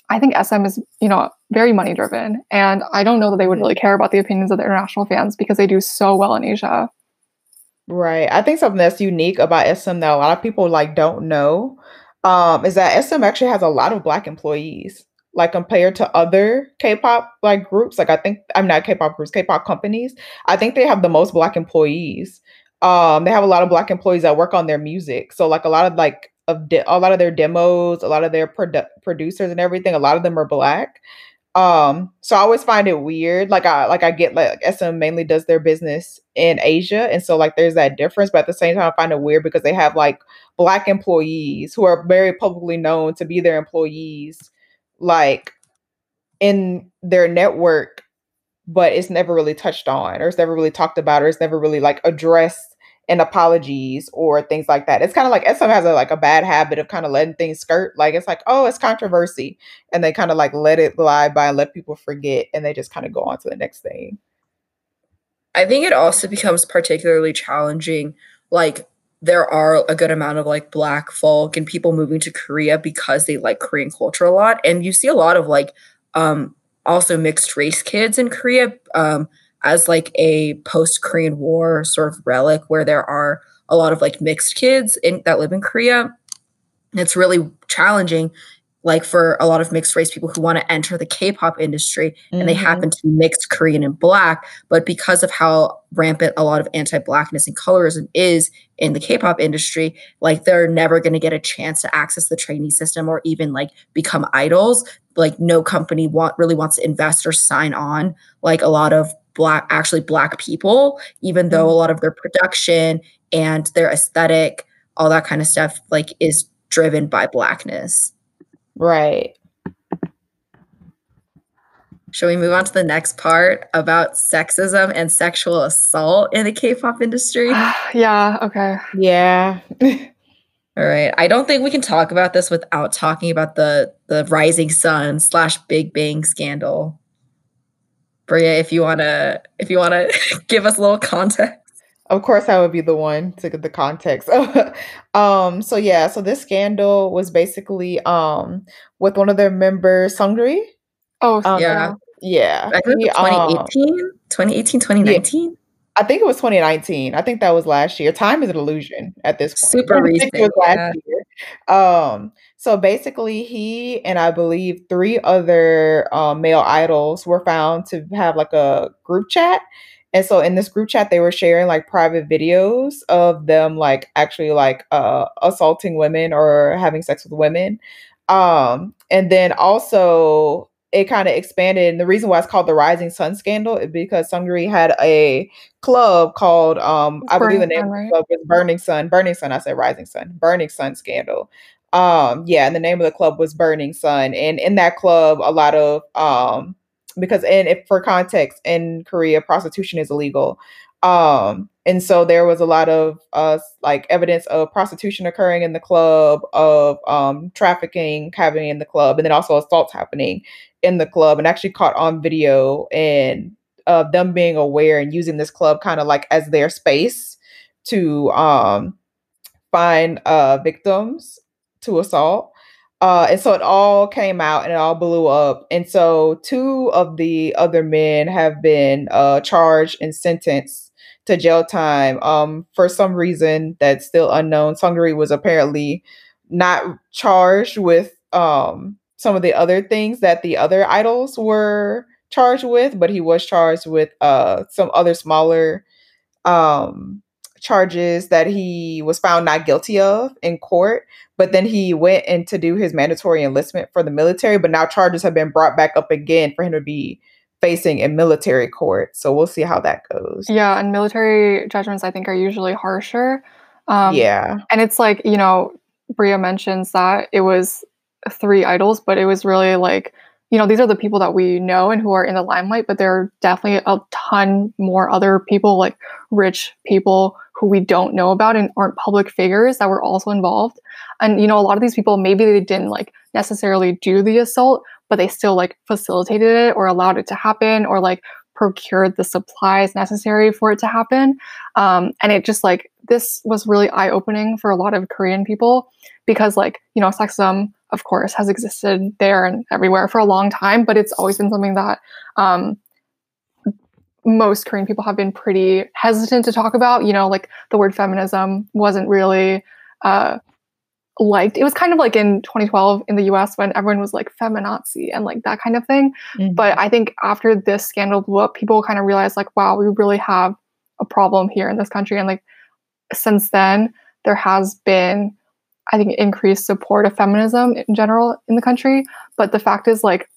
I think SM is, you know, very money driven. And I don't know that they would really care about the opinions of the international fans because they do so well in Asia. Right. I think something that's unique about SM that a lot of people like don't know um, is that SM actually has a lot of black employees. Like compared to other K-pop like groups, like I think I'm not K-pop groups, K-pop companies. I think they have the most black employees. Um, they have a lot of black employees that work on their music. So like a lot of like of de- a lot of their demos, a lot of their produ- producers and everything, a lot of them are black. Um, so I always find it weird. Like I like I get like SM mainly does their business in Asia, and so like there's that difference. But at the same time, I find it weird because they have like black employees who are very publicly known to be their employees, like in their network, but it's never really touched on, or it's never really talked about, or it's never really like addressed and apologies or things like that. It's kind of like SM has a like a bad habit of kind of letting things skirt. Like it's like, oh, it's controversy. And they kind of like let it glide by and let people forget and they just kind of go on to the next thing. I think it also becomes particularly challenging. Like there are a good amount of like black folk and people moving to Korea because they like Korean culture a lot. And you see a lot of like um also mixed race kids in Korea. Um as like a post Korean War sort of relic where there are a lot of like mixed kids in, that live in Korea. It's really challenging, like for a lot of mixed race people who want to enter the K-pop industry mm-hmm. and they mm-hmm. happen to be mixed Korean and Black, but because of how rampant a lot of anti-blackness and colorism is in the K-pop industry, like they're never going to get a chance to access the trainee system or even like become idols. Like no company want really wants to invest or sign on like a lot of black actually black people even though a mm-hmm. lot of their production and their aesthetic all that kind of stuff like is driven by blackness Right. Shall we move on to the next part about sexism and sexual assault in the K-pop industry? yeah, okay. Yeah. All right. I don't think we can talk about this without talking about the the Rising Sun slash Big Bang scandal. Bria, if you wanna if you wanna give us a little context. Of course, I would be the one to get the context. um, so yeah, so this scandal was basically um with one of their members, Seungri. Oh, Um, Yeah. Yeah. I think he, um, 2018, 2018, 2019. I think it was 2019. I think that was last year. Time is an illusion at this point. Super it was recent, last year. Um, so basically, he and I believe three other um, male idols were found to have like a group chat. And so in this group chat, they were sharing like private videos of them like actually like uh, assaulting women or having sex with women. Um, and then also it kind of expanded. And the reason why it's called the Rising Sun scandal is because Seungri had a club called, um, I believe the Burning name Sun, of the club was Burning Sun. Burning Sun, I said Rising Sun. Burning Sun scandal. Um yeah, and the name of the club was Burning Sun. And in that club, a lot of um because and if for context, in Korea, prostitution is illegal. Um and so there was a lot of uh like evidence of prostitution occurring in the club, of um trafficking happening in the club, and then also assaults happening in the club and actually caught on video and of them being aware and using this club kind of like as their space to um find uh victims to assault. Uh and so it all came out and it all blew up. And so two of the other men have been uh charged and sentenced to jail time um for some reason that's still unknown. Seungri was apparently not charged with um some of the other things that the other idols were charged with but he was charged with uh some other smaller um charges that he was found not guilty of in court but then he went in to do his mandatory enlistment for the military but now charges have been brought back up again for him to be facing in military court. So we'll see how that goes. Yeah, and military judgments I think are usually harsher. Um, yeah. and it's like you know, Bria mentions that it was three idols, but it was really like you know these are the people that we know and who are in the limelight, but there are definitely a ton more other people like rich people who we don't know about and aren't public figures that were also involved. And you know, a lot of these people maybe they didn't like necessarily do the assault, but they still like facilitated it or allowed it to happen or like procured the supplies necessary for it to happen. Um, and it just like this was really eye opening for a lot of Korean people because like you know sexism of course has existed there and everywhere for a long time, but it's always been something that um, most Korean people have been pretty hesitant to talk about. You know, like the word feminism wasn't really uh, liked. It was kind of like in 2012 in the US when everyone was like feminazi and like that kind of thing. Mhm. But I think after this scandal blew up, people kind of realized like, wow, we really have a problem here in this country. And like since then, there has been, I think, increased support of feminism in general in the country. But the fact is, like,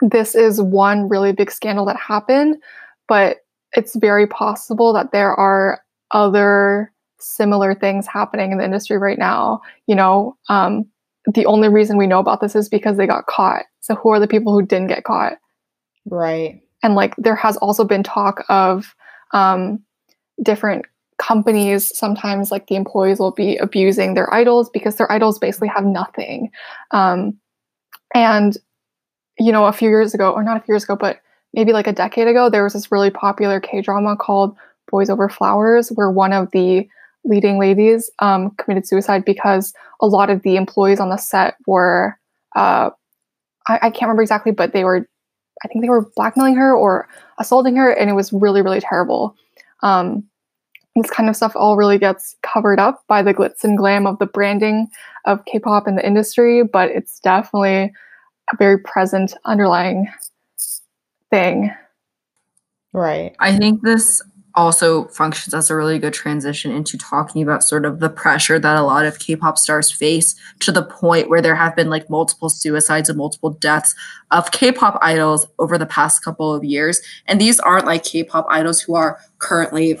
this is one really big scandal that happened, but it's very possible that there are other similar things happening in the industry right now. You know, um, the only reason we know about this is because they got caught. So who are the people who didn't get caught? right and like there has also been talk of um, different companies sometimes like the employees will be abusing their idols because their idols basically have nothing um, and you know a few years ago or not a few years ago but maybe like a decade ago there was this really popular k-drama called boys over flowers where one of the leading ladies um, committed suicide because a lot of the employees on the set were uh, I, I can't remember exactly but they were I think they were blackmailing her or assaulting her, and it was really, really terrible. Um, this kind of stuff all really gets covered up by the glitz and glam of the branding of K-pop in the industry, but it's definitely a very present underlying thing. right I think this also functions as a really good transition into talking about sort of the pressure that a lot of K-pop stars face to the point where there have been like multiple suicides and multiple deaths of K-pop idols over the past couple of years. And these aren't like K-pop idols who are currently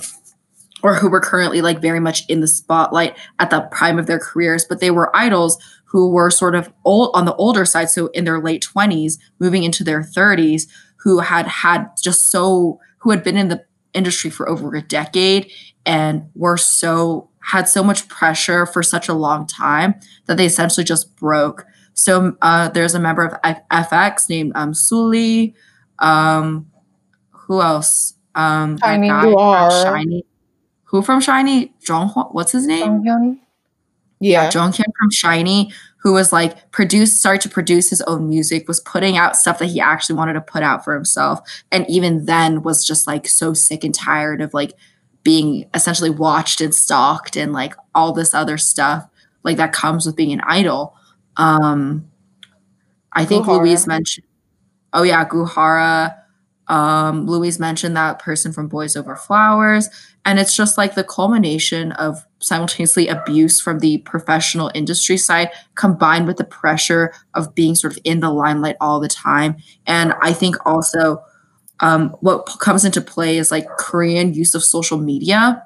or who were currently like very much in the spotlight at the prime of their careers, but they were idols who were sort of old on the older side, so in their late 20s, moving into their 30s, who had had just so who had been in the industry for over a decade and were so had so much pressure for such a long time that they essentially just broke. So uh, there's a member of F- FX named um, Sulli. Um, who else? Um, guy Who are- SHINee. Who from SHINee? Jonghyun. What's his name? Jonghyun. yeah. Jonghyun from SHINee, who was like produced, started to produce his own music, was putting out stuff that he actually wanted to put out for himself, and even then was just like so sick and tired of like being essentially watched and stalked and like all this other stuff like that comes with being an idol. Um, I think Goo Hara. Louise mentioned. Oh yeah, Goo Hara. Um, Louise mentioned that person from Boys Over Flowers, and it's just like the culmination of simultaneously abuse from the professional industry side combined with the pressure of being sort of in the limelight all the time. And I think also um, what comes into play is like Korean use of social media.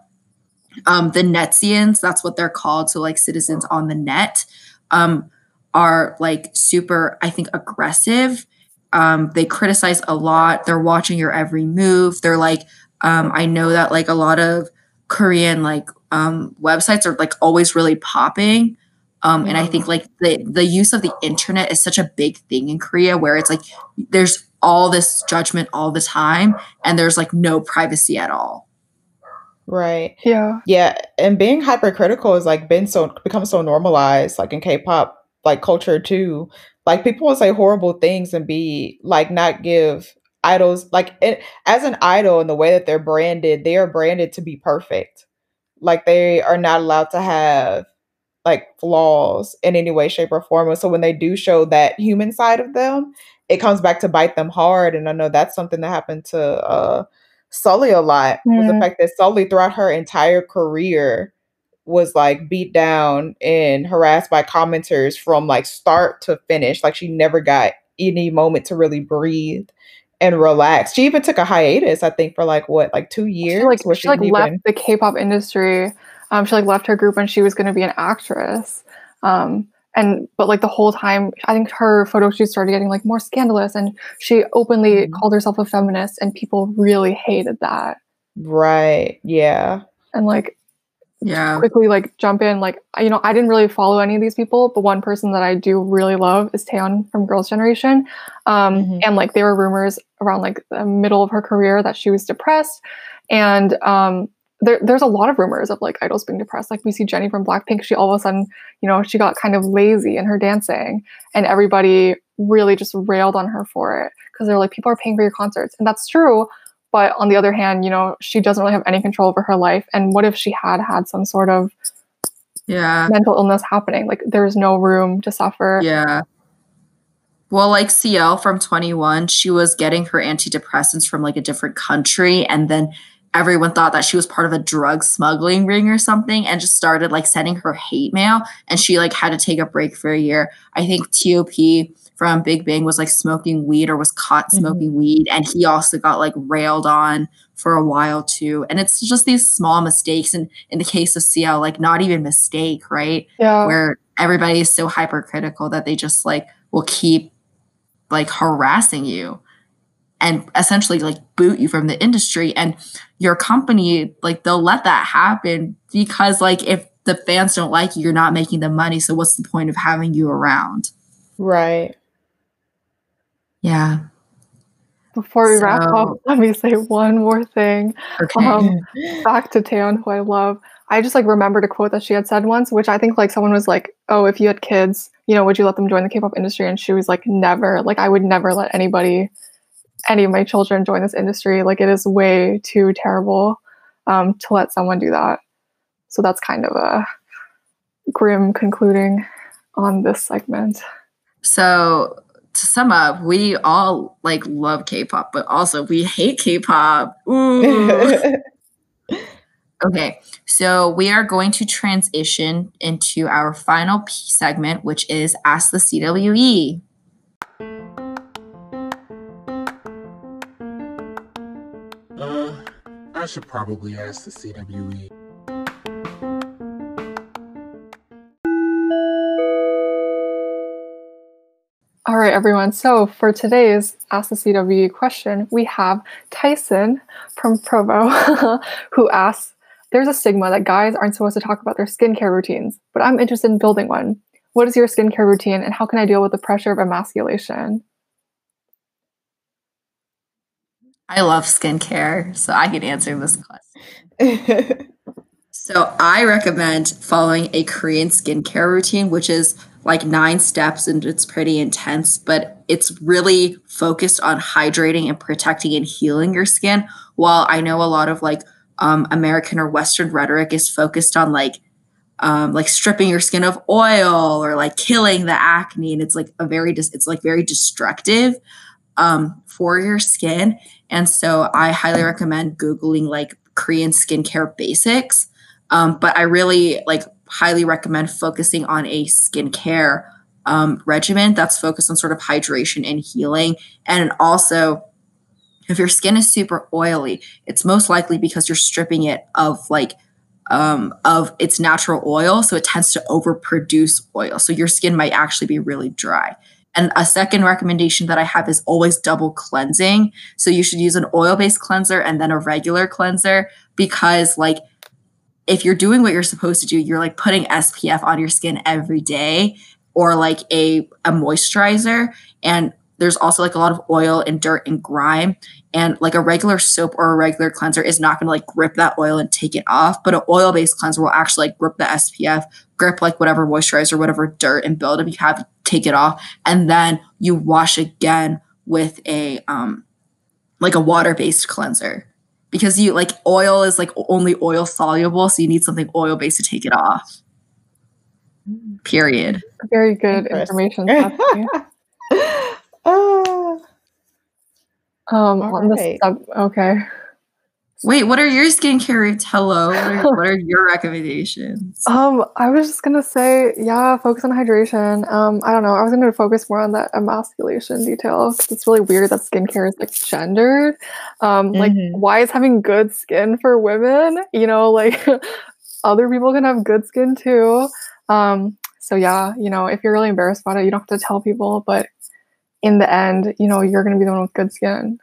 Um, the netizens, that's what they're called. So like citizens on the net um, are like super, I think, aggressive. Um, they criticize a lot. They're watching your every move. They're like, um, I know that like a lot of Korean like um, websites are like always really popping. Um, and I think like the the use of the internet is such a big thing in Korea where it's like there's all this judgment all the time and there's like no privacy at all. Right. Yeah. Yeah, and being hypercritical has like been so become so normalized, like in K-pop like culture too. Like people will say horrible things and be like not give idols like it, as an idol in the way that they're branded, they are branded to be perfect. Like they are not allowed to have like flaws in any way, shape, or form. And so when they do show that human side of them, it comes back to bite them hard. And I know that's something that happened to uh Sulli a lot was the fact that Sulli throughout her entire career was like beat down and harassed by commenters from like start to finish. Like she never got any moment to really breathe and relax. She even took a hiatus, I think, for like what, like two years? She like where she like didn't left the K-pop industry. Um, she like left her group and she was going to be an actress. Um, and but like the whole time, I think her photo shoots started getting like more scandalous, and she openly Mhm. called herself a feminist, and people really hated that. Right. Yeah. And like Yeah. quickly like jump in like you know i didn't really follow any of these people. But one person that i do really love is taeyeon from girls generation. Um Mhm. and like there were rumors around like the middle of her career that she was depressed. And um there, there's a lot of rumors of like idols being depressed. Like we see jennie from blackpink. She all of a sudden you know she got kind of lazy in her dancing and everybody really just railed on her for it because they're like people are paying for your concerts. And that's true but on the other hand you know she doesn't really have any control over her life and what if she had had some sort of Yeah. mental illness happening. Like there's no room to suffer. Yeah. Well, like CL from 2NE1, she was getting her antidepressants from like a different country. And then everyone thought that she was part of a drug smuggling ring or something and just started like sending her hate mail. And she like had to take a break for a year. I think TOP from Big Bang was like smoking weed or was caught Mhm. smoking weed. And he also got like railed on for a while too. And it's just these small mistakes. And in the case of CL, like not even mistake, right? Yeah. where everybody is so hypercritical that they just like will keep like harassing you and essentially like boot you from the industry and your company like they'll let that happen because like if the fans don't like you you're not making the money so what's the point of having you around Right. Yeah Before we wrap up, let me say one more thing. okay Um, back to Taeyeon, who I love. I just like remembered a quote that she had said once, which I think like someone was like, "Oh, if you had kids, you know, would you let them join the K-pop industry?" And she was like, "Never. Like, I would never let anybody, any of my children, join this industry. Like, it is way too terrible um, to let someone do that." So that's kind of a grim concluding on this segment. so to sum up we all like love k-pop but also we hate k-pop Ooh. Okay, so we are going to transition into our final P segment, which is Ask the CWE. Uh, I should probably ask the. CWE. All right, everyone. So for today's Ask the CWE question, we have Tyson from Provo who asks There's a stigma that guys aren't supposed to talk about their skincare routines, but I'm interested in building one. What is your skincare routine and how can I deal with the pressure of emasculation? I love skincare, so I can answer this question. So I recommend following a Korean skincare routine, which is like nine steps and it's pretty intense, but it's really focused on hydrating and protecting and healing your skin. While I know a lot of like um, American or Western rhetoric is focused on like um, like stripping your skin of oil or like killing the acne, and it's like a very dis- it's like very destructive um, for your skin. And so I highly recommend googling like Korean skincare basics. Um, but I really like highly recommend focusing on a skincare um, regimen that's focused on sort of hydration and healing. And also, if your skin is super oily, it's most likely because you're stripping it of like um, of its natural oil, so it tends to overproduce oil. So your skin might actually be really dry. And a second recommendation that I have is always double cleansing. So you should use an oil-based cleanser and then a regular cleanser because like if you're doing what you're supposed to do, you're like putting SPF on your skin every day or like a, a moisturizer. And there's also like a lot of oil and dirt and grime. And like a regular soap or a regular cleanser is not going to like grip that oil and take it off. But an oil based cleanser will actually like grip the SPF, grip like whatever moisturizer, whatever dirt and buildup you have, take it off. And then you wash again with a, um, like a water based cleanser because you like oil is like only oil soluble so you need something oil based to take it off period Very good information. Stephanie. Ah, um, All on the right. sub- okay. Wait what are your skincare routines hello what are, what are your recommendations Um, I was just gonna say, yeah, focus on hydration. Um, I don't know. I was gonna focus more on that emasculation detail because it's really weird that skincare is like gendered. Um, like Mhm. why is having good skin for women? You know, like other people can have good skin too. Um, so yeah, you know, if you're really embarrassed about it, you don't have to tell people. But in the end, you know, you're gonna be the one with good skin.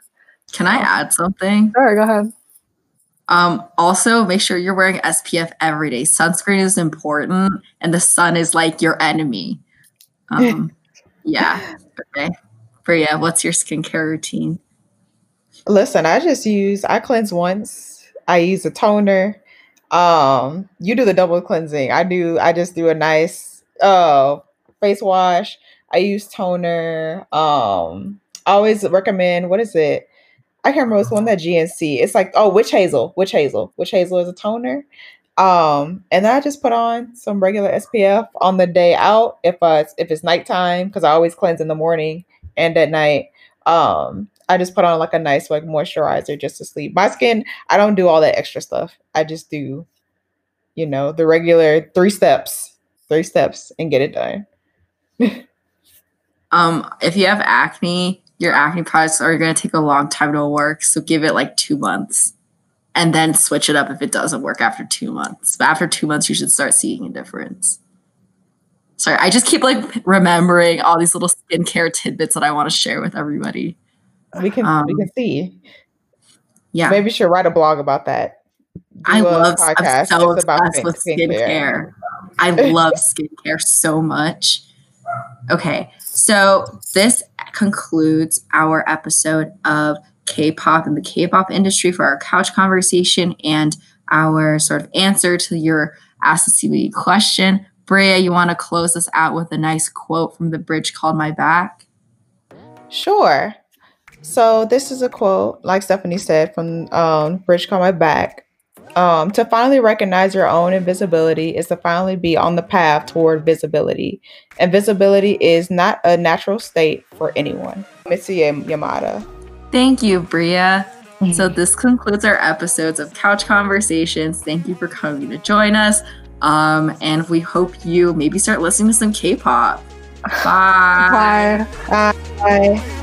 can i add something Sorry, go ahead. Um also make sure you're wearing spf every day sunscreen is important and the sun is like your enemy um yeah okay Bria, what's your skincare routine Listen, I just use I cleanse once. I use a toner. Um, you do the double cleansing. I do I just do a nice uh face wash. I use toner. Um, I always recommend what is it? I can't remember it's one that GNC. It's like oh witch hazel, witch hazel, witch hazel is a toner. Um, and then I just put on some regular SPF on the day out if uh if it's nighttime because I always cleanse in the morning and at night. Um, I just put on like a nice like moisturizer just to sleep. My skin, I don't do all that extra stuff. I just do, you know, the regular three steps, three steps, and get it done. Um, if you have acne, your acne products are going to take a long time to work. So give it like two months and then switch it up if it doesn't work after two months. But after two months, you should start seeing a difference. Sorry, I just keep like remembering all these little skincare tidbits that I want to share with everybody. We can we Um, can see. Yeah. Maybe you should write a blog about that. I Do a love I'm podcast so just about obsessed with skin- skincare. I love skincare so much. Okay, so this concludes our episode of K-pop and the K-pop industry for our couch conversation and our sort of answer to your Ask the CWE question. Bria, you want to close us out with a nice quote from the bridge called My Back? Sure. So this is a quote, like Stephanie said, from um, Bridge Called My Back. Um, to finally recognize your own invisibility is to finally be on the path toward visibility. And visibility is not a natural state for anyone. Mitsuye Yamada. Thank you, Bria. So this concludes our episodes of Couch Conversations. Thank you for coming to join us. Um, and we hope you maybe start listening to some K-pop. Bye. Bye. Bye.